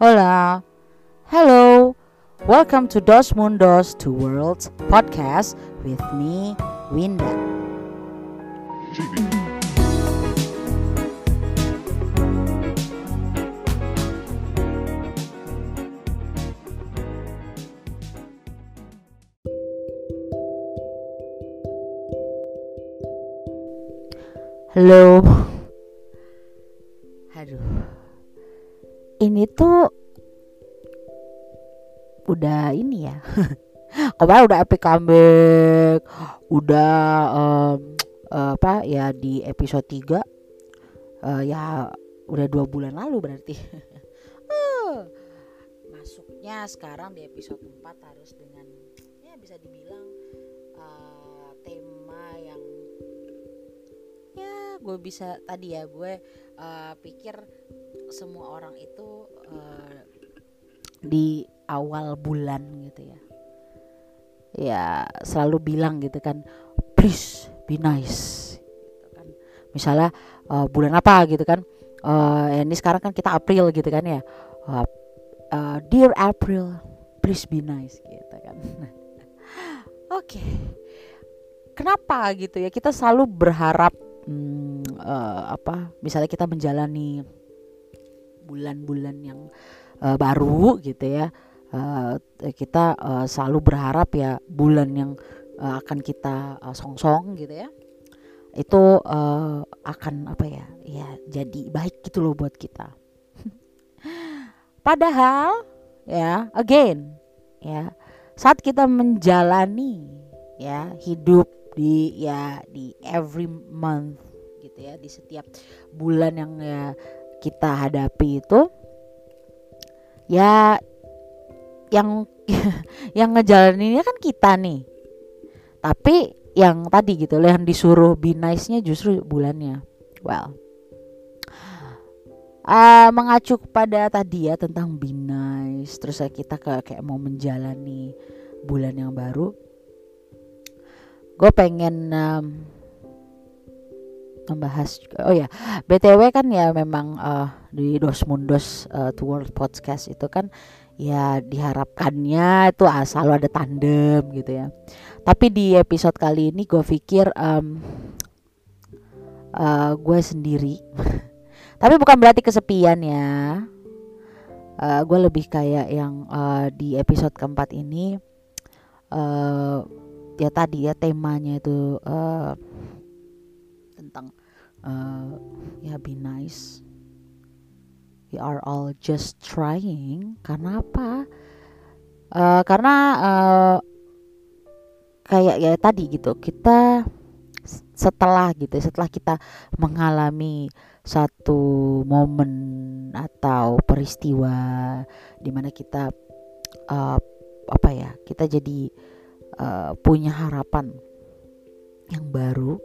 Hola. Hello. Welcome to Dos Mundos to Worlds podcast with me, Winda. Halo. Ini tuh udah ini ya. Kemarin udah epic comeback, udah eh, apa ya di episode 3 eh, ya udah dua bulan lalu berarti. Eh, Masuknya sekarang di episode 4 harus dengan ya bisa dibilang eh, tema yang ya gue bisa tadi ya gue eh, pikir semua orang itu eh, di awal bulan gitu ya. Ya selalu bilang gitu kan please be nice. Gitu kan. Misalnya eh, bulan apa gitu kan Eh, ini sekarang kan kita April gitu kan ya. Eh, eh, dear April please be nice. Gitu kan. Oke. Kenapa gitu ya? Kita selalu berharap hmm, eh, apa misalnya kita menjalani bulan-bulan yang eh, baru gitu ya eh, kita eh, selalu berharap ya bulan yang eh, akan kita songsong gitu ya itu eh, akan apa ya ya jadi baik gitu loh buat kita. Padahal ya again ya saat kita menjalani ya hidup di ya di every month gitu ya di setiap bulan yang ya kita hadapi itu ya yang yang ngejalaninnya kan kita nih. Tapi yang tadi gitu loh yang disuruh be nice-nya justru bulannya. Well eh, mengacu pada tadi ya tentang be nice terus kita ke, kayak mau menjalani bulan yang baru. Gue pengen em, membahas oh ya btw kan ya memang eh, di Dos Mundos eh, to Podcast itu kan ya diharapkannya itu ah, selalu ada tandem gitu ya. Tapi di episode kali ini gue pikir em, eh, gue sendiri. Tapi bukan berarti kesepian ya. Eh, gue lebih kayak yang eh, di episode keempat ini eh ya tadi ya temanya itu eh, tentang eh, ya be nice. We are all just trying. Karena apa? Eh, karena eh, kayak ya tadi gitu kita setelah gitu setelah kita mengalami satu momen atau peristiwa di mana kita eh, apa ya kita jadi eh, punya harapan yang baru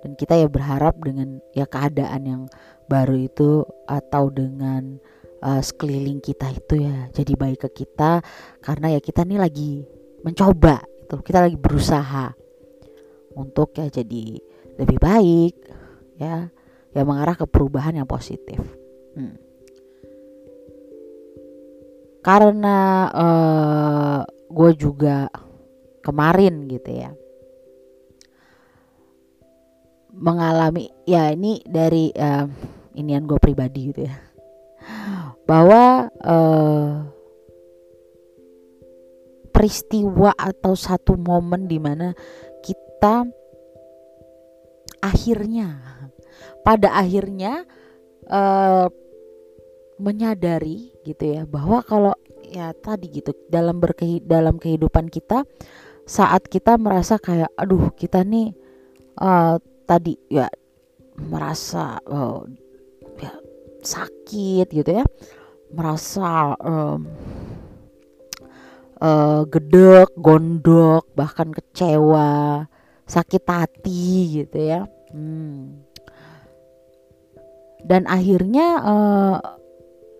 dan kita ya berharap dengan ya keadaan yang baru itu atau dengan eh, sekeliling kita itu ya jadi baik ke kita karena ya kita nih lagi mencoba itu kita lagi berusaha untuk ya jadi lebih baik ya ya mengarah ke perubahan yang positif Hmm. karena eh gue juga kemarin gitu ya mengalami ya ini dari eh, inian gue pribadi gitu ya. Bahwa eh, peristiwa atau satu momen di mana kita akhirnya pada akhirnya eh, menyadari gitu ya bahwa kalau ya tadi gitu dalam berkehi dalam kehidupan kita saat kita merasa kayak aduh kita nih eh, tadi ya merasa eh, ya, sakit gitu ya. Merasa em, eh, gedek gondok bahkan kecewa sakit hati gitu ya. Hmm. dan akhirnya eh,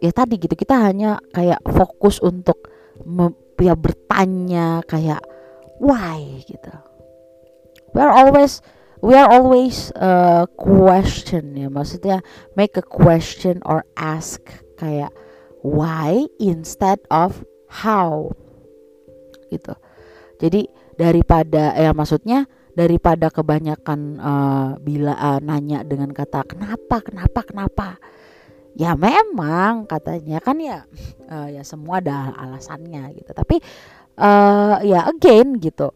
ya tadi gitu kita hanya kayak fokus untuk me- ya bertanya kayak why? gitu. We are always we are always uh, question ya maksudnya make a question or ask kayak why instead of how? Gitu. Jadi daripada ya maksudnya daripada kebanyakan uh, bila uh, nanya dengan kata kenapa kenapa kenapa? Ya memang katanya kan ya uh, ya semua ada alasannya gitu. Tapi uh, ya again gitu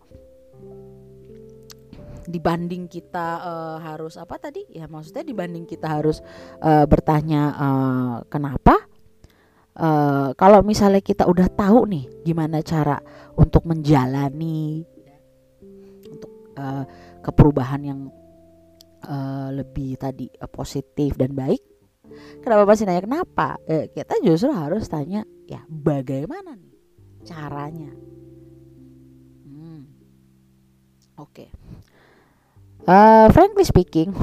dibanding kita uh, harus apa tadi ya maksudnya dibanding kita harus uh, bertanya uh, kenapa uh, kalau misalnya kita udah tahu nih gimana cara untuk menjalani untuk uh, keperubahan yang uh, lebih tadi uh, positif dan baik kenapa masih nanya kenapa eh, kita justru harus tanya ya bagaimana nih caranya hmm. oke okay. Uh, frankly speaking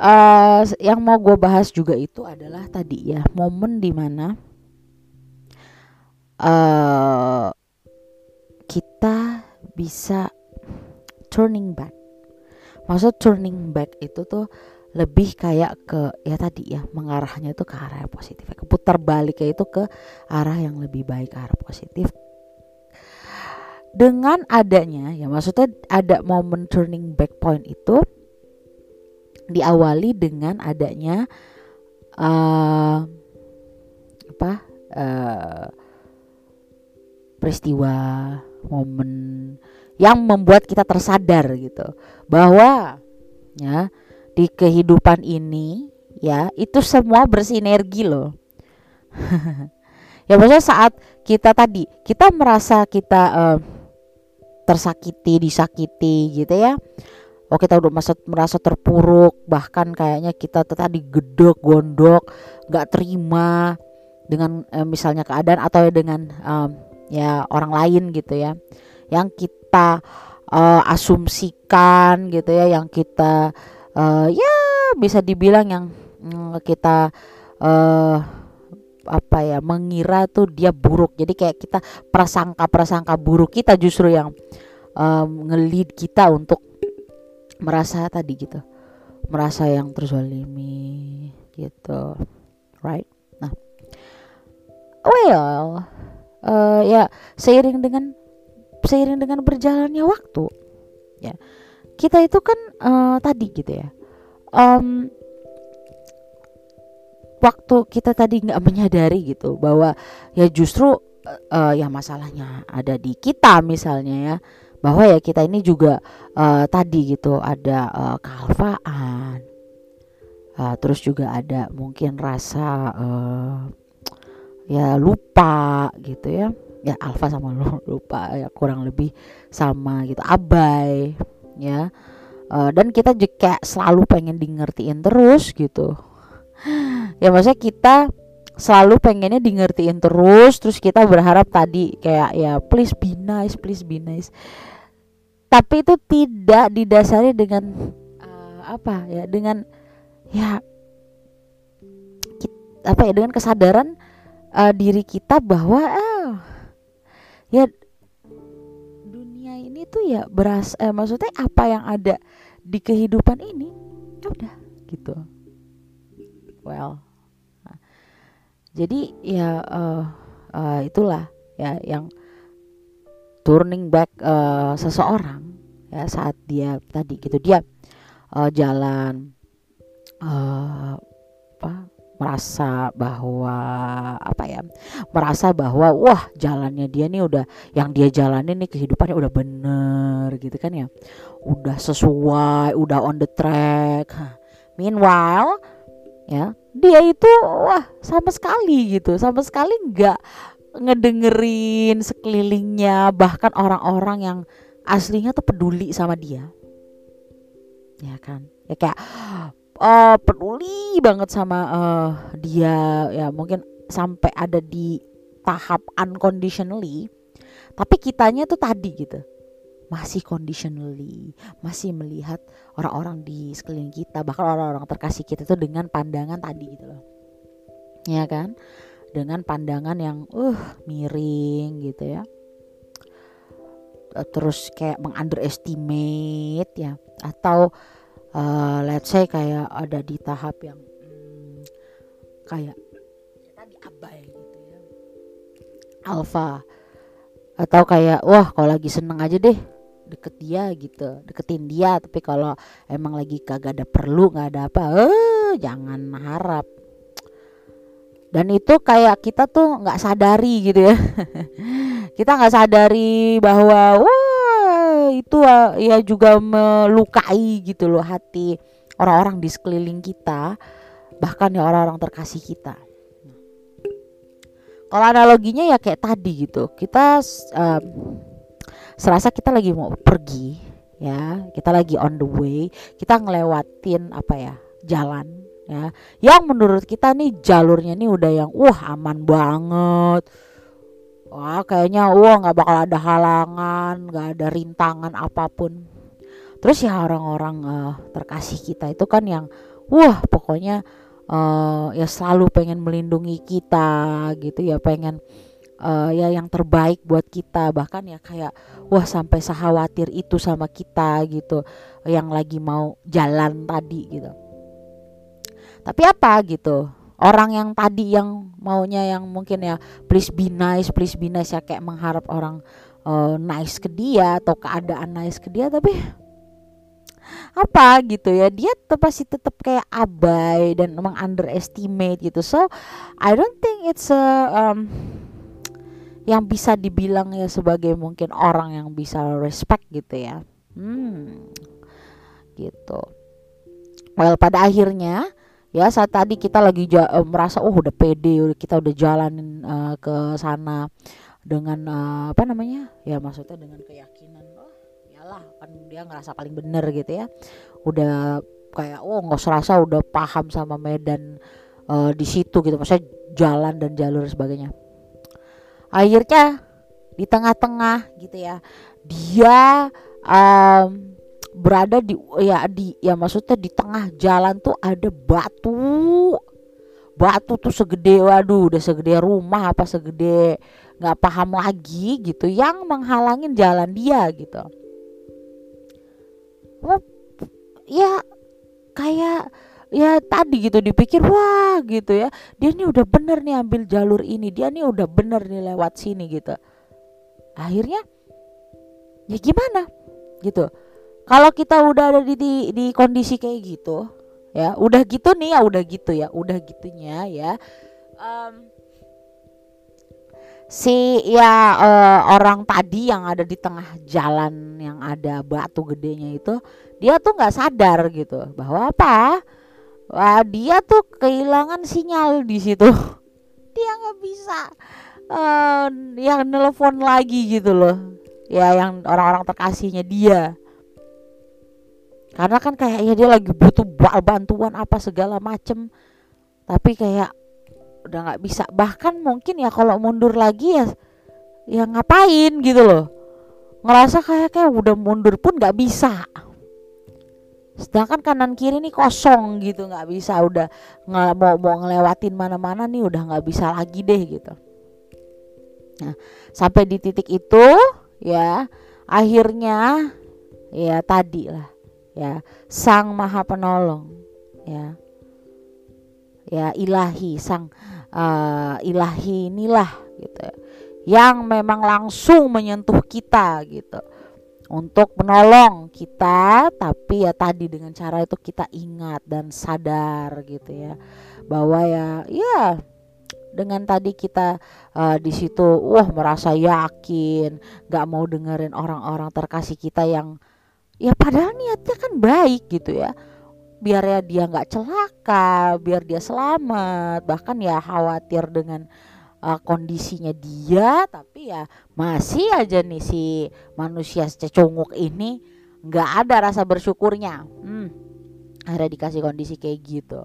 uh, yang mau gue bahas juga itu adalah tadi ya momen di mana uh, kita bisa turning back. Maksud turning back itu tuh lebih kayak ke ya tadi ya mengarahnya itu ke arah yang positif. Ya, keputar baliknya itu ke arah yang lebih baik ke arah positif dengan adanya ya maksudnya ada momen turning back point itu diawali dengan adanya uh, apa uh, peristiwa momen yang membuat kita tersadar gitu. Bahwa ya di kehidupan ini ya itu semua bersinergi loh. Ya maksudnya saat kita tadi kita merasa kita uh, tersakiti disakiti gitu ya. Oh kita udah masa merasa terpuruk bahkan kayaknya kita tadi gedok gondok nggak terima dengan uh, misalnya keadaan atau dengan um, ya orang lain gitu ya. Yang kita uh, asumsikan gitu ya yang kita uh, ya bisa dibilang yang mm, kita uh, apa ya mengira tuh dia buruk. Jadi kayak kita prasangka prasangka buruk kita justru yang um, ngelid kita untuk merasa tadi gitu merasa yang terzalimi gitu right? Nah well uh, ya seiring dengan seiring dengan berjalannya waktu ya kita itu kan uh, tadi gitu ya um, waktu kita tadi nggak menyadari gitu bahwa ya justru uh, ya masalahnya ada di kita misalnya ya bahwa ya kita ini juga uh, tadi gitu ada uh, kealfaan uh, terus juga ada mungkin rasa uh, ya lupa gitu ya ya alfa sama lupa ya kurang lebih sama gitu abai ya uh, dan kita juga selalu pengen di ngertiin terus gitu ya maksudnya kita selalu pengennya di ngertiin terus terus kita berharap tadi kayak ya please be nice please be nice. Tapi itu tidak didasari dengan uh, apa ya dengan ya apa ya dengan kesadaran uh, diri kita bahwa uh, ya ini tuh ya beras eh, maksudnya apa yang ada di kehidupan ini ya udah gitu. Well jadi ya uh, uh, itulah ya yang turning back uh, seseorang ya saat dia tadi gitu dia uh, jalan uh, apa merasa bahwa apa ya merasa bahwa wah jalannya dia nih udah yang dia jalanin nih kehidupannya udah bener gitu kan ya. Udah sesuai udah on the track. Meanwhile ya dia itu wah sama sekali gitu. Sama sekali nggak ngedengerin sekelilingnya bahkan orang-orang yang aslinya tuh peduli sama dia. Ya kan? Ya kayak uh, peduli banget sama uh, dia. Ya mungkin sampai ada di tahap unconditionally tapi kitanya tuh tadi gitu masih conditionally masih melihat orang-orang di sekeliling kita bahkan orang-orang terkasih kita tuh dengan pandangan tadi gitu loh. Ya kan? Dengan pandangan yang uh miring gitu ya. Terus kayak mengunderestimate ya. Atau uh, let's say kayak ada di tahap yang hmm, kayak ya tadi gitu ya. Alfa atau kayak wah kalau lagi seneng aja deh deket dia gitu deketin dia tapi kalau emang lagi kagak ada perlu nggak ada apa eh jangan harap. Dan itu kayak kita tuh nggak sadari gitu ya. Kita nggak sadari bahwa wah itu ya juga melukai gitu loh hati orang-orang di sekeliling kita bahkan ya orang-orang terkasih kita. Kalau analoginya ya kayak tadi gitu kita um, serasa kita lagi mau pergi ya. Kita lagi on the way. Kita ngelewatin apa ya jalan ya. Yang menurut kita nih jalurnya nih udah yang wah aman banget. Wah kayaknya wah nggak bakal ada halangan nggak ada rintangan apa pun. Terus ya orang-orang uh, terkasih kita itu kan yang wah pokoknya uh, ya selalu pengen melindungi kita gitu ya pengen uh, ya yang terbaik buat kita. Bahkan ya kayak wah sampai sehawatir itu sama kita gitu yang lagi mau jalan tadi gitu. Tapi apa gitu? Orang yang tadi yang maunya yang mungkin ya please be nice please be nice ya kayak mengharap orang uh, nice ke dia atau keadaan nice ke dia. Tapi apa gitu ya dia pasti tetap kayak abai dan emang underestimate gitu. So I don't think it's a um, yang bisa dibilang ya sebagai mungkin orang yang bisa respect gitu ya. Hmm gitu. Well pada akhirnya ya saat tadi kita lagi ja uh, merasa oh udah pede kita udah jalanin uh, ke sana dengan uh, apa namanya? Ya maksudnya dengan keyakinan oh iyalah kan dia ngerasa paling bener gitu ya. Udah kayak oh nggak serasa udah paham sama medan uh, di situ gitu. Maksudnya jalan dan jalur sebagainya akhirnya di tengah-tengah gitu ya. Dia um, berada di ya di ya maksudnya di tengah jalan tuh ada batu. Batu tuh segede waduh udah segede rumah apa segede nggak paham lagi gitu yang menghalangin jalan dia gitu. Ya ya tadi gitu dipikir wah gitu ya. Dia nih udah bener nih ambil jalur ini dia nih udah bener nih lewat sini gitu. Akhirnya ya gimana? Gitu. Kalau kita udah ada di, di di kondisi kayak gitu ya udah gitu nih ya udah gitu ya udah gitunya ya um, si ya uh, orang tadi yang ada di tengah jalan yang ada batu gedenya itu dia tuh nggak sadar gitu bahwa apa Wah, dia tuh kehilangan sinyal di situ. Dia nggak bisa uh, yang nelpon lagi gitu loh. Ya yang orang-orang terkasihnya dia. Karena kan kayaknya dia lagi butuh bantuan apa segala macem. Tapi kayak udah nggak bisa. Bahkan mungkin ya kalau mundur lagi ya ya ngapain gitu loh. Ngerasa kayak kayak udah mundur pun nggak bisa sedangkan kanan kiri nih kosong gitu nggak bisa udah nggak mau mau ngelewatin mana-mana nih udah nggak bisa lagi deh gitu. Nah sampai di titik itu ya akhirnya ya tadi lah ya sang maha penolong ya ya ilahi sang uh, ilahi inilah gitu yang memang langsung menyentuh kita gitu untuk menolong kita tapi ya tadi dengan cara itu kita ingat dan sadar gitu ya. Bahwa ya ya dengan tadi kita uh, di situ wah merasa yakin nggak mau dengerin orang-orang terkasih kita yang ya padahal niatnya kan baik gitu ya. Biar ya dia nggak celaka biar dia selamat bahkan ya khawatir dengan uh, kondisinya dia tapi ya masih aja nih si manusia secunguk ini nggak ada rasa bersyukurnya. Hmm, ada dikasih kondisi kayak gitu.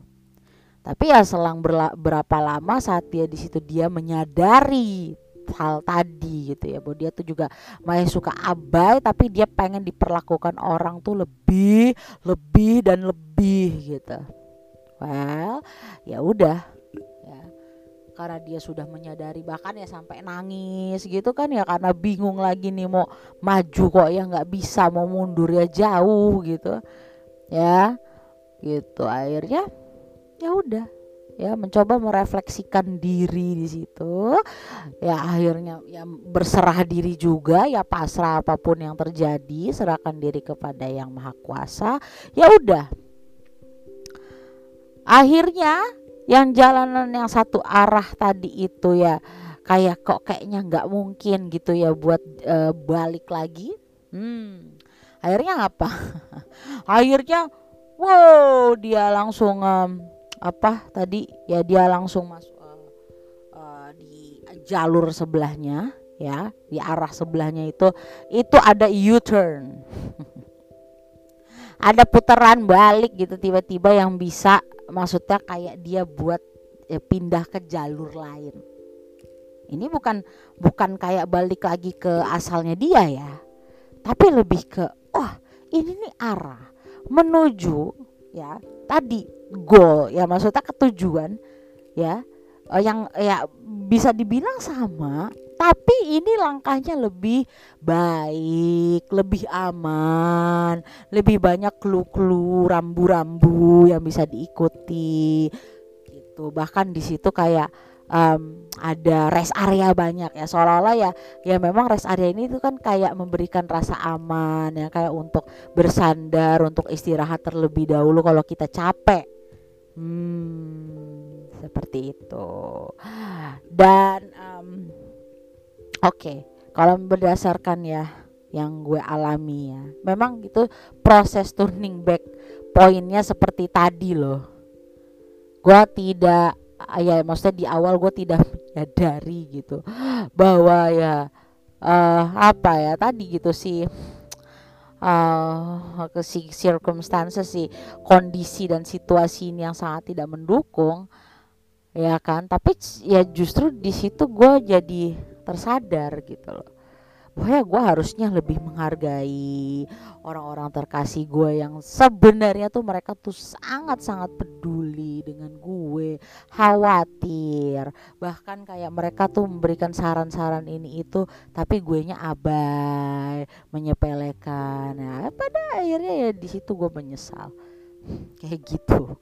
Tapi ya selang berapa lama saat dia di situ dia menyadari hal tadi gitu ya bahwa dia tuh juga masih suka abai tapi dia pengen diperlakukan orang tuh lebih lebih dan lebih gitu. Well ya udah karena dia sudah menyadari bahkan ya sampai nangis gitu kan ya karena bingung lagi nih mau maju kok ya nggak bisa mau mundur ya jauh gitu ya gitu. Akhirnya ya udah ya mencoba merefleksikan diri di situ. Ya akhirnya ya berserah diri juga ya pasrah apa pun yang terjadi serahkan diri kepada yang maha kuasa. Ya udah. Akhirnya yang jalanan yang satu arah tadi itu ya kayak kok kayaknya nggak mungkin gitu ya buat uh, balik lagi. Hmm akhirnya apa? Akhirnya wow dia langsung um, apa tadi? Ya dia langsung masuk uh, uh, di jalur sebelahnya ya di arah sebelahnya itu itu ada U-turn. Ada putaran balik gitu tiba-tiba yang bisa maksudnya kayak dia buat ya, pindah ke jalur lain. Ini bukan bukan kayak balik lagi ke asalnya dia ya. Tapi lebih ke wah ini nih arah menuju ya tadi goal ya maksudnya ketujuan ya uh, yang ya bisa dibilang sama tapi ini langkahnya lebih baik, lebih aman, lebih banyak clue-clue, rambu-rambu yang bisa diikuti gitu. Bahkan di situ kayak um, ada rest area banyak ya seolah-olah ya ya memang rest area ini itu kan kayak memberikan rasa aman ya kayak untuk bersandar untuk istirahat terlebih dahulu kalau kita capek Hmm, seperti itu. Dan um, oke, okay, kalau berdasarkan ya yang gue alami ya, memang itu proses turning back poinnya seperti tadi loh. Gue tidak ya maksudnya di awal gue tidak menyadari gitu bahwa ya uh, apa ya tadi gitu sih uh, si circumstances si kondisi dan situasi ini yang sangat tidak mendukung ya kan tapi ya justru di situ gue jadi tersadar gitu loh. Bahwa gue harusnya lebih menghargai orang-orang terkasih gue yang sebenarnya tuh mereka tuh sangat-sangat peduli dengan gue khawatir. Bahkan kayak mereka tuh memberikan saran-saran ini itu tapi gue nya abai menyepelekan. Nah pada akhirnya ya di situ gue menyesal. Kayak gitu.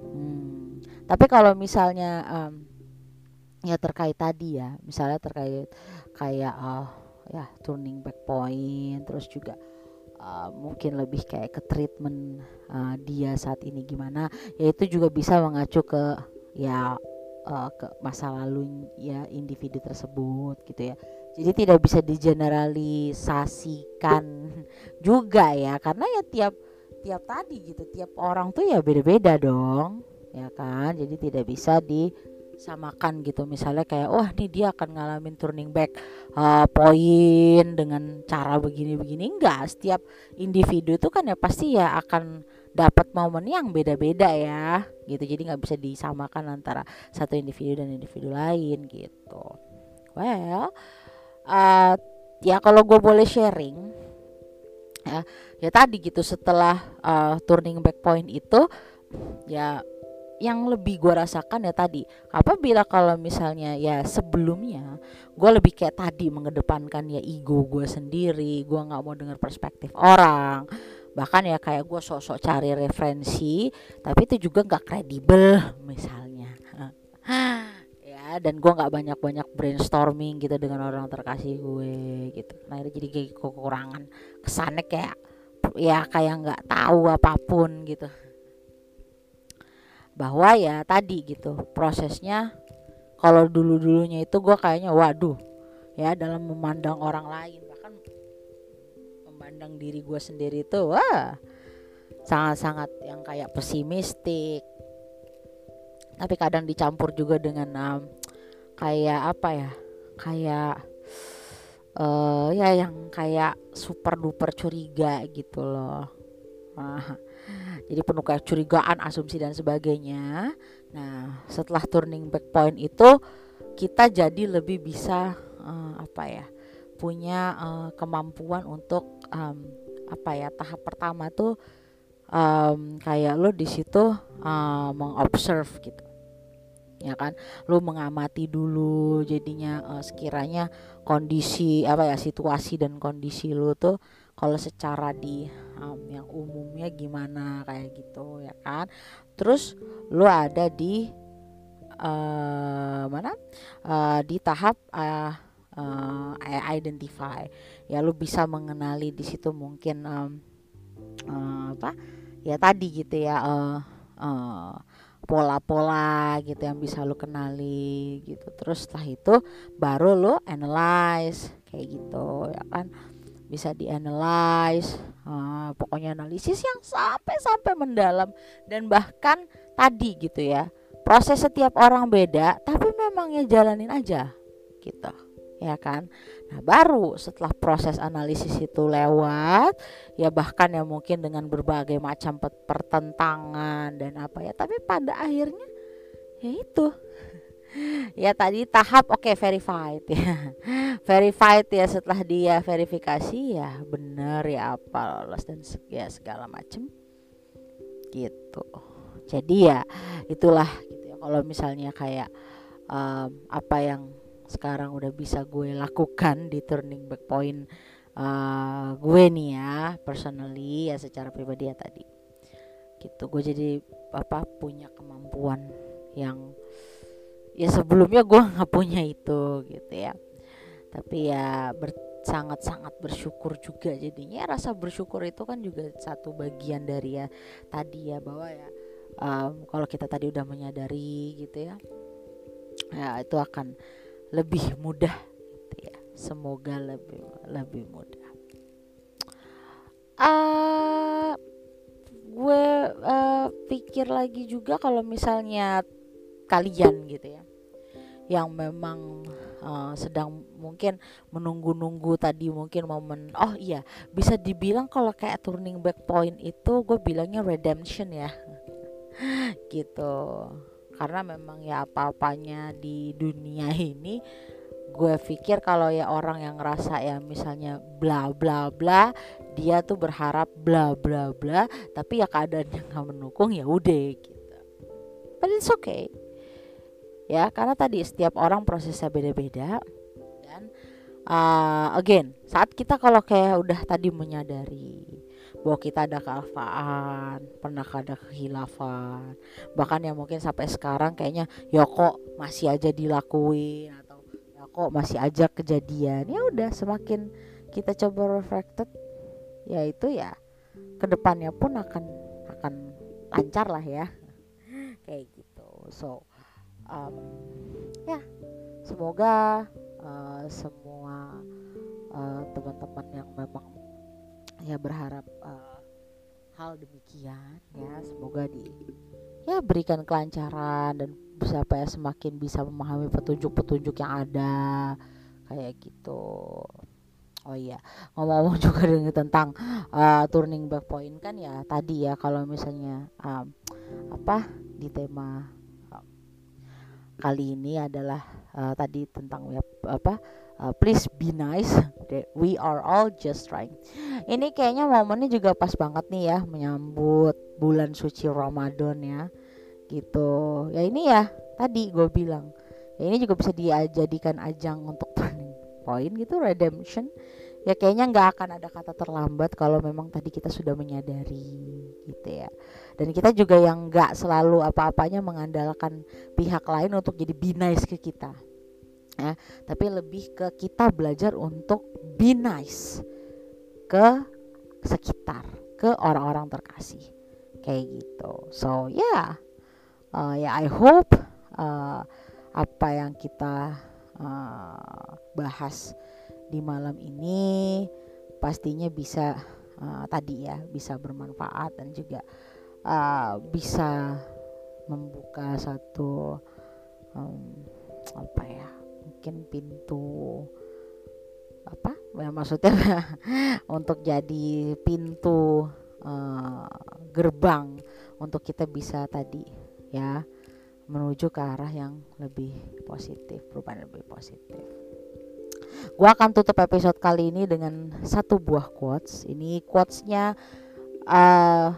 Hmm. tapi kalau misalnya um, ya terkait tadi ya misalnya terkait kayak uh, ya turning back point terus juga uh, mungkin lebih kayak ke treatment uh, dia saat ini gimana ya itu juga bisa mengacu ke ya uh, ke masa lalu ya individu tersebut gitu ya. Jadi tidak bisa digeneralisasikan juga ya karena ya tiap tiap tadi gitu tiap orang tuh ya beda-beda dong ya kan? Jadi tidak bisa di samakan gitu. Misalnya kayak wah nih dia akan ngalamin turning back uh, poin dengan cara begini-begini. Enggak setiap individu itu kan ya pasti ya akan dapat momen yang beda-beda ya gitu. Jadi nggak bisa disamakan antara satu individu dan individu lain gitu. Well uh, ya kalau gue boleh sharing ya ya tadi gitu setelah uh, turning back point itu ya yang lebih gue rasakan ya tadi. Apabila kalau misalnya ya sebelumnya gue lebih kayak tadi mengedepankan ya ego gue sendiri gue nggak mau dengar perspektif orang. Bahkan ya kayak gue sosok cari referensi tapi itu juga nggak kredibel misalnya. Ya dan gue nggak banyak banyak brainstorming gitu dengan orang terkasih gue gitu. Nah itu jadi kayak kekurangan kesannya kayak ya kayak nggak tahu apa pun gitu bahwa ya tadi gitu prosesnya kalau dulu dulunya itu gue kayaknya waduh ya dalam memandang orang lain bahkan memandang diri gue sendiri itu wah sangat-sangat yang kayak pesimistik. Tapi kadang dicampur juga dengan um, kayak apa ya kayak uh, ya yang kayak super duper curiga gitu loh. Nah, jadi penuh kecurigaan asumsi dan sebagainya. Nah setelah turning back point itu kita jadi lebih bisa uh, apa ya punya uh, kemampuan untuk um, apa ya tahap pertama tuh um, kayak lo di situ uh, mengobserve gitu. Ya kan? Lo mengamati dulu jadinya uh, sekiranya kondisi apa ya situasi dan kondisi lo tuh kalau secara di um, yang umumnya gimana kayak gitu ya kan? Terus lu ada di uh, mana? Uh, di tahap uh, uh, identify. Ya lu bisa mengenali di situ mungkin um, uh, apa? Ya tadi gitu ya uh, uh, pola-pola gitu yang bisa lu kenali gitu. Terus setelah itu baru lu analyze kayak gitu ya kan bisa dianalyze uh, pokoknya analisis yang sampai sampai mendalam dan bahkan tadi gitu ya proses setiap orang beda tapi memang ya jalanin aja gitu ya kan? Nah baru setelah proses analisis itu lewat ya bahkan ya mungkin dengan berbagai macam pertentangan dan apa ya tapi pada akhirnya ya itu ya tadi tahap oke okay, verified ya. Verified ya setelah dia verifikasi ya bener ya apa lolos dan ya segala macem. Gitu. Jadi ya itulah gitu ya. Kalau misalnya kayak um, apa yang sekarang udah bisa gue lakukan di turning back point uh, gue nih ya personally ya secara pribadi ya tadi. Gitu. Gue jadi apa punya kemampuan yang ya sebelumnya gue nggak punya itu gitu ya. Tapi ya ber, sangat sangat bersyukur juga jadinya. Rasa bersyukur itu kan juga satu bagian dari ya tadi ya bahwa ya um, kalau kita tadi udah menyadari gitu ya ya itu akan lebih mudah gitu ya. Semoga lebih lebih mudah. Uh, gue uh, pikir lagi juga kalau misalnya kalian gitu ya yang memang uh, sedang mungkin menunggu-nunggu tadi mungkin momen oh iya bisa dibilang kalau kayak turning back point itu gue bilangnya redemption ya. Gitu. Karena memang ya apa-apanya di dunia ini gue pikir kalau ya orang yang ngerasa ya misalnya bla bla bla dia tuh berharap bla bla bla tapi ya keadaannya nggak mendukung ya udah gitu. But it's okay ya. Karena tadi setiap orang prosesnya beda-beda. Dan uh, again saat kita kalau kayak udah tadi menyadari bahwa kita ada kealfaan pernah ada kehilafan bahkan yang mungkin sampai sekarang kayaknya ya kok masih aja dilakuin atau ya kok masih aja kejadian. Ya udah semakin kita coba reflected ya itu ya ke depannya pun akan akan lancar lah ya. Kayak gitu. So um, ya semoga uh, semua uh, teman-teman yang memang ya berharap uh, hal demikian ya semoga di ya berikan kelancaran dan siapa ya semakin bisa memahami petunjuk-petunjuk yang ada kayak gitu. Oh iya ngomong-ngomong juga dengan tentang uh, turning back point kan ya tadi ya kalau misalnya um, apa di tema kali ini adalah uh, tadi tentang ya apa uh, please be nice we are all just trying. Ini kayaknya momennya juga pas banget nih ya menyambut bulan suci Ramadan ya gitu. Ya ini ya tadi gue bilang ya ini juga bisa dijadikan ajang untuk turning point gitu redemption. Ya kayaknya nggak akan ada kata terlambat kalau memang tadi kita sudah menyadari gitu ya dan kita juga yang nggak selalu apa-apanya mengandalkan pihak lain untuk jadi be nice ke kita ya. Tapi lebih ke kita belajar untuk be nice ke sekitar ke orang-orang terkasih. Kayak gitu. So yeah. uh, ya yeah, I hope uh, apa yang kita uh, bahas di malam ini pastinya bisa uh, tadi ya bisa bermanfaat dan juga uh, bisa membuka satu um, apa ya mungkin pintu apa ya maksudnya untuk jadi pintu uh, gerbang untuk kita bisa tadi ya menuju ke arah yang lebih positif perubahan lebih positif Gue akan tutup episode kali ini dengan satu buah quotes. Ini quotesnya uh,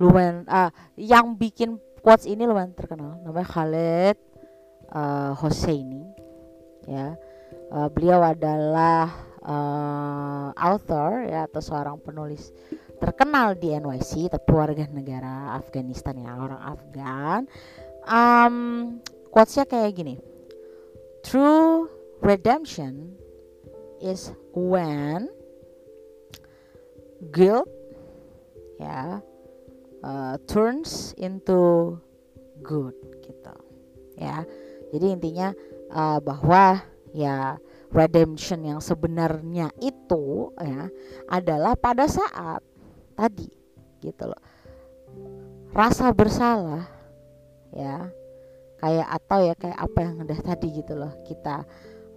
lumayan uh, yang bikin quotes ini lumayan terkenal. Namanya Khaled uh, Hosseini. Ya, uh, beliau adalah uh, author ya atau seorang penulis terkenal di NYC tapi warga negara Afghanistan ya orang Afgan um, quotesnya kayak gini true redemption is when guilt ya uh, turns into good gitu. Ya jadi intinya uh, bahwa ya redemption yang sebenarnya itu ya adalah pada saat tadi gitu loh. Rasa bersalah ya kayak atau ya kayak apa yang udah tadi gitu loh. Kita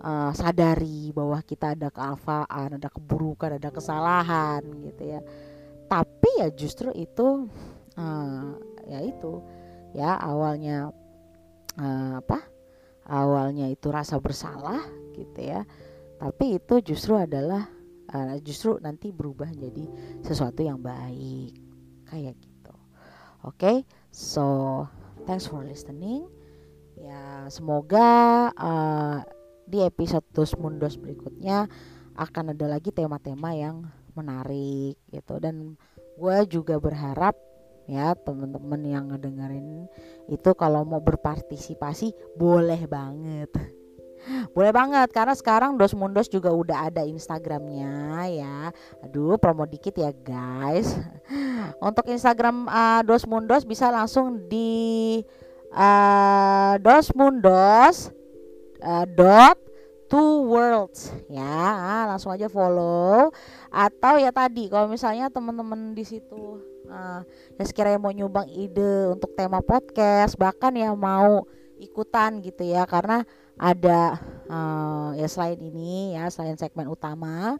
uh, sadari bahwa kita ada kealfaan, ada keburukan, ada kesalahan gitu ya. Tapi ya justru itu uh, ya itu ya awalnya uh, apa? Awalnya itu rasa bersalah gitu ya. Tapi itu justru adalah uh, justru nanti berubah jadi sesuatu yang baik kayak gitu. Oke, okay? so thanks for listening. Ya semoga uh, di episode Dos Mundos berikutnya akan ada lagi tema-tema yang menarik gitu. Dan gue juga berharap ya teman-teman yang ngedengerin itu kalau mau berpartisipasi boleh banget. Boleh banget karena sekarang Dos Mundos juga udah ada Instagramnya ya. Aduh promo dikit ya guys. Untuk Instagram uh, Dos Mundos bisa langsung di uh, Dos Mundos uh, dot two worlds. Ya langsung aja follow. Atau ya tadi kalau misalnya teman-teman di situ ya sekiranya mau nyumbang ide untuk tema podcast bahkan ya mau ikutan gitu ya. Karena ada uh, ya selain ini ya selain segmen utama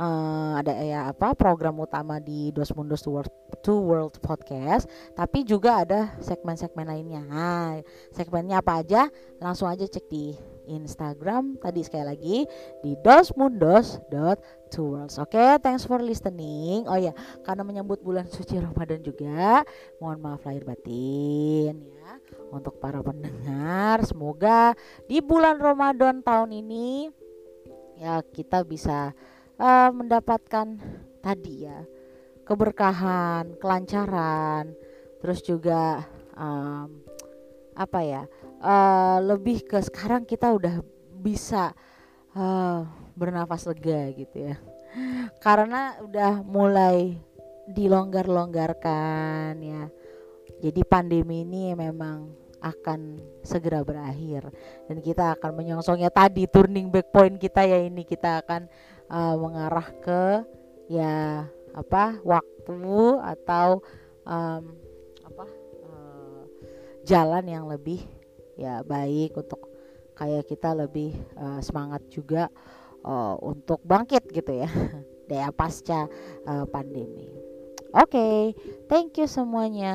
uh, ada ya apa program utama di Dos Mundos Two World, Two World Podcast. Tapi juga ada segmen-segmen lainnya. Nah, segmennya apa aja langsung aja cek di Instagram tadi sekali lagi di dosmundos.toworlds. Oke, okay, thanks for listening. Oh ya, karena menyambut bulan suci Ramadan juga, mohon maaf lahir batin ya untuk para pendengar. Semoga di bulan Ramadan tahun ini ya kita bisa uh, mendapatkan tadi ya keberkahan, kelancaran, terus juga um, apa ya uh, lebih ke sekarang kita udah bisa uh, bernafas lega gitu ya. Karena udah mulai dilonggar-longgarkan ya. Jadi pandemi ini memang akan segera berakhir. Dan kita akan menyongsongnya tadi turning back point kita ya. Ini kita akan uh, mengarah ke ya apa waktu atau um, apa uh, jalan yang lebih ya baik untuk kayak kita lebih uh, semangat juga uh, untuk bangkit gitu ya daya pasca uh, pandemi. Oke, okay, thank you semuanya.